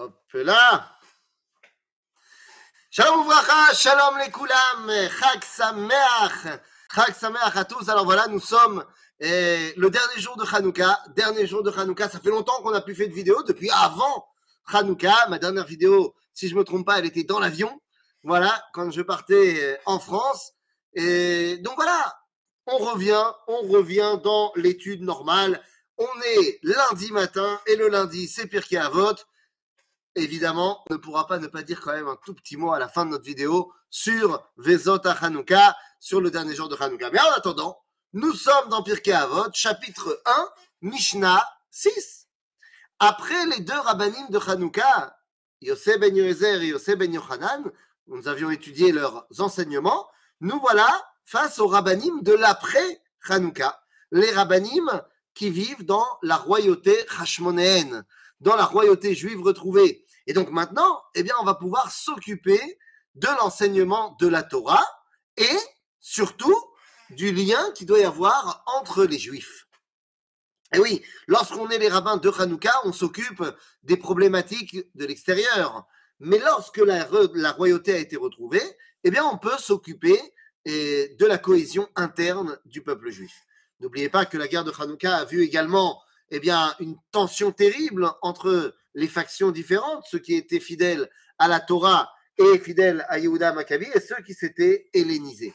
Hop là. Shalom Ouvracha, Shalom les Koulam, Chag Sameach, Chag Sameach à tous. Alors voilà, nous sommes eh, le dernier jour de Hanouka. Dernier jour de Hanouka, ça fait longtemps qu'on n'a plus fait de vidéo, depuis avant Hanouka. Ma dernière vidéo, si je ne me trompe pas, elle était dans l'avion. Voilà, quand je partais eh, en France. Et donc voilà, on revient, on revient dans l'étude normale. On est lundi matin et le lundi, c'est pire qu'à vote. Évidemment, on ne pourra pas ne pas dire quand même un tout petit mot à la fin de notre vidéo sur Vezot Hanouka, sur le dernier jour de Hanouka. Mais en attendant, nous sommes dans Pirkei Avot, chapitre 1, Mishnah 6. Après les deux rabbinim de Hanouka, Yosef ben Yoezer et Yosef ben Yochanan, nous avions étudié leurs enseignements, nous voilà face aux rabbinim de l'après Hanouka, les rabbinim qui vivent dans la royauté hashmonéenne, dans la royauté juive retrouvée. Et donc maintenant, eh bien, on va pouvoir s'occuper de l'enseignement de la Torah et surtout du lien qu'il doit y avoir entre les juifs. Et oui, lorsqu'on est les rabbins de Hanouka, on s'occupe des problématiques de l'extérieur. Mais lorsque la, la, royauté a été retrouvée, eh bien, on peut s'occuper de la cohésion interne du peuple juif. N'oubliez pas que la guerre de Hanouka a vu également eh une tension terrible entre les factions différentes, ceux qui étaient fidèles à la Torah et fidèles à Yehuda Maccabi, et ceux qui s'étaient hellénisés.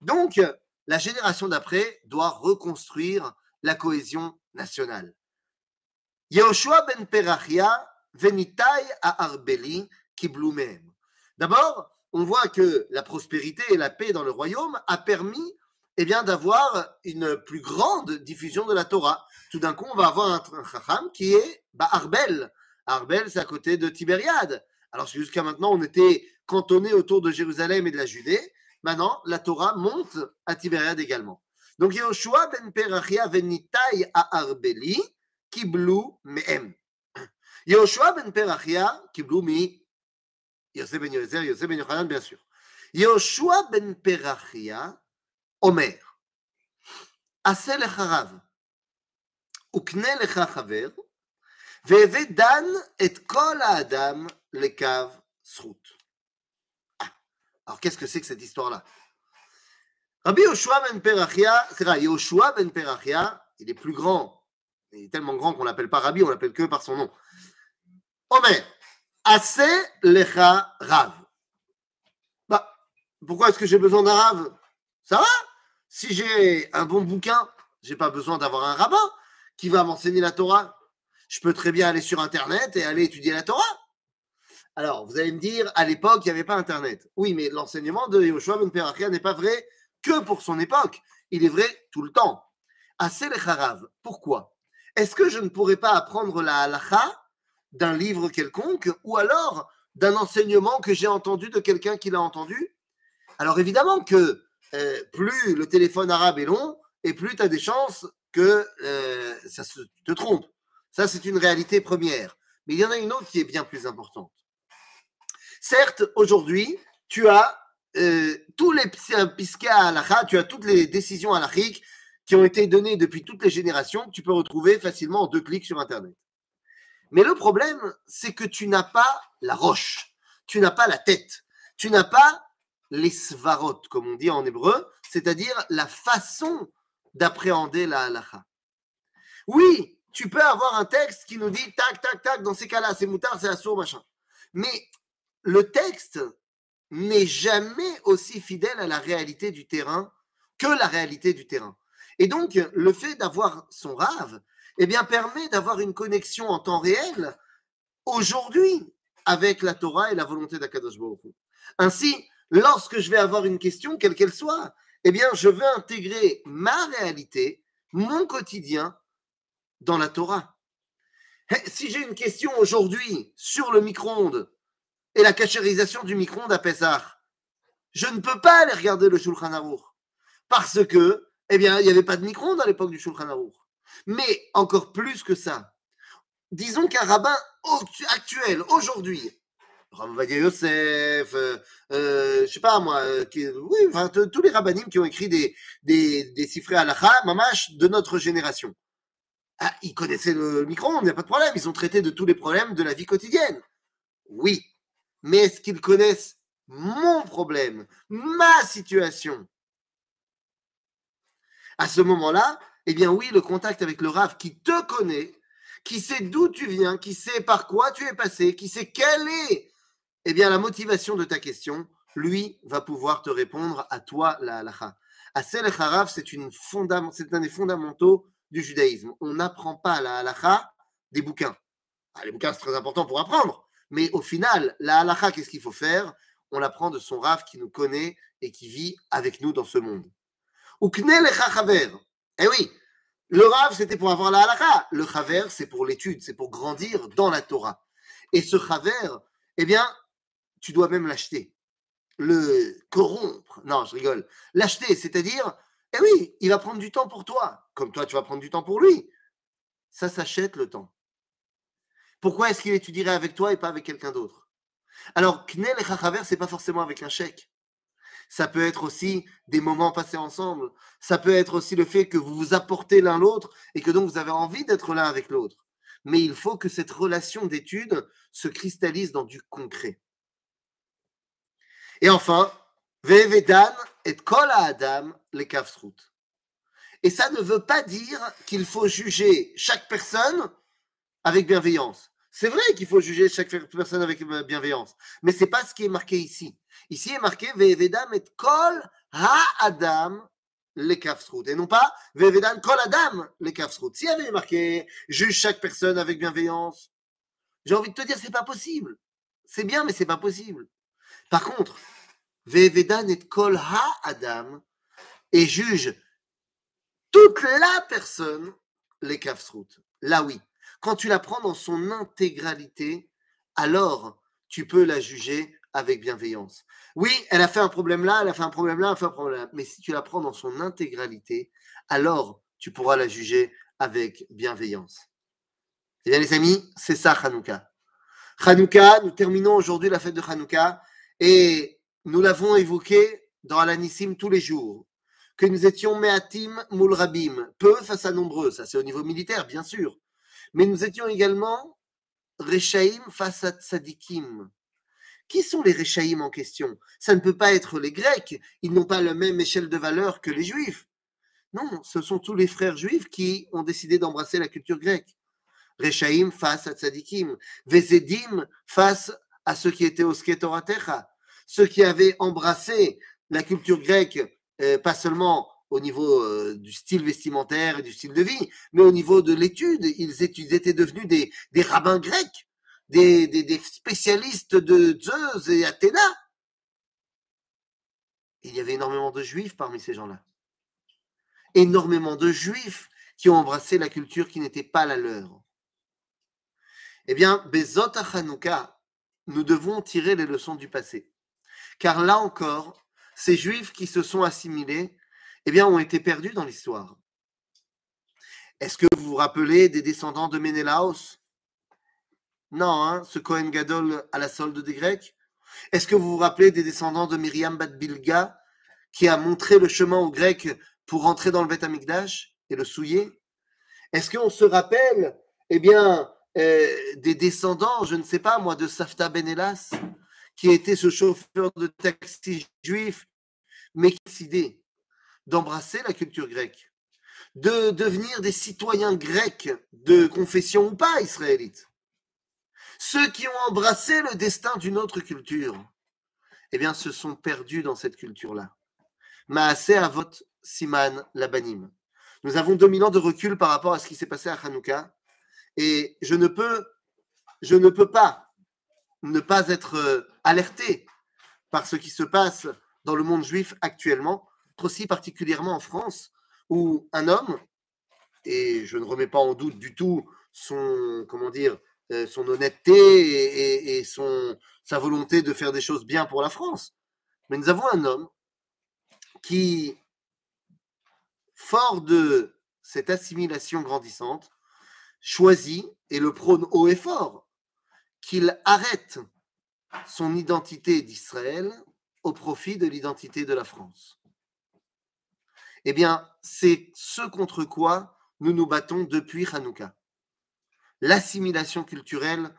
Donc, la génération d'après doit reconstruire la cohésion nationale. Yehoshua ben Perachia venitai à Arbeli. D'abord, on voit que la prospérité et la paix dans le royaume a permis eh bien, d'avoir une plus grande diffusion de la Torah. Tout d'un coup, on va avoir un, chacham qui est bah, Arbel. Arbel, c'est à côté de Tibériade. Alors, jusqu'à maintenant, on était cantonné autour de Jérusalem et de la Judée. Maintenant, la Torah monte à Tibériade également. Donc, Yehoshua ben Perachia venitai à Arbeli, kiblu me'em. Yehoshua ben Perachia, kiblu mi Yosef ben Yozer, Yosef ben Yochanan, bien sûr. Yehoshua ben Perachia, Omer, Asel Echarav, Ukne Lecha Chaver, Veve Dan et Kol Adam Lekav Srout. Alors qu'est-ce que c'est que cette histoire-là Rabbi Yoshua ben Perachia, c'est vrai, Yoshua ben Perachia, il est plus grand, il est tellement grand qu'on l'appelle pas Rabbi, on l'appelle que par son nom. Omer, Asel Lecha Rav. Bah, pourquoi est-ce que j'ai besoin d'un Rav? Ça va? Si j'ai un bon bouquin, j'ai pas besoin d'avoir un rabbin qui va m'enseigner la Torah. Je peux très bien aller sur Internet et aller étudier la Torah. Alors, vous allez me dire, à l'époque, il n'y avait pas Internet. Oui, mais l'enseignement de Yoshua ben n'est pas vrai que pour son époque. Il est vrai tout le temps. Assez le harav. Pourquoi? Est-ce que je ne pourrais pas apprendre la halacha d'un livre quelconque ou alors d'un enseignement que j'ai entendu de quelqu'un qui l'a entendu? Alors évidemment que euh, plus le téléphone arabe est long et plus tu as des chances que euh, ça te trompe. Ça, c'est une réalité première. Mais il y en a une autre qui est bien plus importante. Certes, aujourd'hui, tu as euh, tous les pisca halakha, tu as toutes les décisions halachiques qui ont été données depuis toutes les générations que tu peux retrouver facilement en deux clics sur Internet. Mais le problème, c'est que tu n'as pas la roche, tu n'as pas la tête, tu n'as pas les svarot, comme on dit en hébreu, c'est-à-dire la façon d'appréhender la halacha. Oui, tu peux avoir un texte qui nous dit tac, tac, tac, dans ces cas-là, c'est moutard, c'est assourd, machin. Mais le texte n'est jamais aussi fidèle à la réalité du terrain que la réalité du terrain. Et donc, le fait d'avoir son rave, eh bien, permet d'avoir une connexion en temps réel aujourd'hui avec la Torah et la volonté d'Akadosh Baruch Ainsi, lorsque je vais avoir une question, quelle qu'elle soit, eh bien, je vais intégrer ma réalité, mon quotidien dans la Torah. Si j'ai une question aujourd'hui sur le micro-ondes et la cachérisation du micro-ondes à Pessah, je ne peux pas aller regarder le Shulchan Aruch parce que, eh bien, il n'y avait pas de micro-ondes à l'époque du Shulchan Aruch. Mais encore plus que ça, disons qu'un rabbin actuel, aujourd'hui, Vadia Yosef, euh, euh, je sais pas moi, euh, tous les rabbinim qui ont écrit des, des, des cifrés halakha, mamash, de notre génération. Ah, ils connaissaient le micro-ondes, il n'y a pas de problème, ils ont traité de tous les problèmes de la vie quotidienne. Oui. Mais est-ce qu'ils connaissent mon problème, ma situation? À ce moment-là, eh bien oui, le contact avec le Rav qui te connaît, qui sait d'où tu viens, qui sait par quoi tu es passé, qui sait quelle est eh bien, la motivation de ta question, lui va pouvoir te répondre à toi, la halacha. Asel Harav, c'est un des fondamentaux du judaïsme. On n'apprend pas la halacha des bouquins. Ah, les bouquins, c'est très important pour apprendre. Mais au final, la halacha, qu'est-ce qu'il faut faire? On l'apprend de son Rav qui nous connaît et qui vit avec nous dans ce monde. Ou Eh oui, le Rav, c'était pour avoir la halakha. Le Chaver, c'est pour l'étude, c'est pour grandir dans la Torah. Et ce Chaver, eh bien, tu dois même l'acheter. Le corrompre. Non, je rigole. L'acheter, c'est-à-dire, eh oui, il va prendre du temps pour toi, comme toi, tu vas prendre du temps pour lui. Ça s'achète le temps. Pourquoi est-ce qu'il étudierait avec toi et pas avec quelqu'un d'autre? Alors, Knel et Chachaver, c'est pas forcément avec un chèque. Ça peut être aussi des moments passés ensemble. Ça peut être aussi le fait que vous vous apportez l'un l'autre et que donc vous avez envie d'être l'un avec l'autre. Mais il faut que cette relation d'étude se cristallise dans du concret. Et enfin, Vevedan et Kol Adam les kafsrut. Et ça ne veut pas dire qu'il faut juger chaque personne avec bienveillance. C'est vrai qu'il faut juger chaque personne avec bienveillance, mais ce n'est pas ce qui est marqué ici. Ici est marqué Ve'evedam et kol ha-adam les kafsrout. Et non pas Ve'evedam kol adam les kafsrout. S'il y avait marqué juge chaque personne avec bienveillance, j'ai envie de te dire, c'est pas possible. C'est bien, mais c'est pas possible. Par contre, Ve'evedam et kol ha-adam et juge toute la personne les kafsrout. Là, oui. Quand tu la prends dans son intégralité, alors tu peux la juger avec bienveillance. Oui, elle a fait un problème là, elle a fait un problème là, elle a fait un problème là. Mais si tu la prends dans son intégralité, alors tu pourras la juger avec bienveillance. Eh bien, les amis, c'est ça Hanouka. Hanouka, nous terminons aujourd'hui la fête de Hanouka et nous l'avons évoqué dans Alanissim tous les jours, que nous étions Meatim Moulrabim, peu face à nombreux, ça c'est au niveau militaire, bien sûr, mais nous étions également Rechaim face à Tzadikim. Qui sont les Rechaïm en question? Ça ne peut pas être les Grecs, ils n'ont pas la même échelle de valeur que les Juifs. Non, ce sont tous les frères juifs qui ont décidé d'embrasser la culture grecque. Rechaim face à Tzadikim, Vezedim face à ceux qui étaient au Sketoratecha, ceux qui avaient embrassé la culture grecque, euh, pas seulement au niveau euh, du style vestimentaire et du style de vie, mais au niveau de l'étude, ils, étaient devenus des rabbins grecs des, spécialistes de Zeus et Athéna. Il y avait énormément de juifs parmi ces gens-là. Énormément de juifs qui ont embrassé la culture qui n'était pas la leur. Eh bien, Bezot Hanouka, nous devons tirer les leçons du passé. Car là encore, ces juifs qui se sont assimilés, eh bien, ont été perdus dans l'histoire. Est-ce que vous vous rappelez des descendants de Ménélaos non, hein, ce Cohen Gadol à la solde des Grecs? Est-ce que vous vous rappelez des descendants de Myriam Bat Bilga qui a montré le chemin aux Grecs pour rentrer dans le Beth et le souiller? Est-ce qu'on se rappelle, eh bien, euh, des descendants, je ne sais pas moi, de Safta Benelas, qui était ce chauffeur de taxi juif, mais qui a décidé d'embrasser la culture grecque, de devenir des citoyens grecs de confession ou pas israélite ceux qui ont embrassé le destin d'une autre culture, eh bien, se sont perdus dans cette culture-là. Maasé Avot Siman Labanim. Nous avons 2000 ans de recul par rapport à ce qui s'est passé à Hanouka. Et je ne peux, pas ne pas être euh, alerté par ce qui se passe dans le monde juif actuellement, aussi particulièrement en France, où un homme, et je ne remets pas en doute du tout son, comment dire, euh, son honnêteté et, sa volonté de faire des choses bien pour la France. Mais nous avons un homme qui, fort de cette assimilation grandissante, choisit et le prône haut et fort qu'il arrête son identité d'Israël au profit de l'identité de la France. Eh bien, c'est ce contre quoi nous nous battons depuis Hanouka l'assimilation culturelle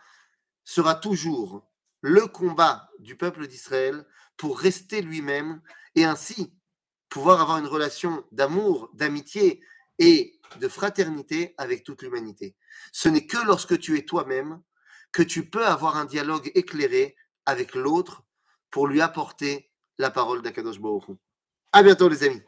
sera toujours le combat du peuple d'Israël pour rester lui-même et ainsi pouvoir avoir une relation d'amour, d'amitié et de fraternité avec toute l'humanité. Ce n'est que lorsque tu es toi-même que tu peux avoir un dialogue éclairé avec l'autre pour lui apporter la parole d'Akadosh Baruch. À bientôt les amis.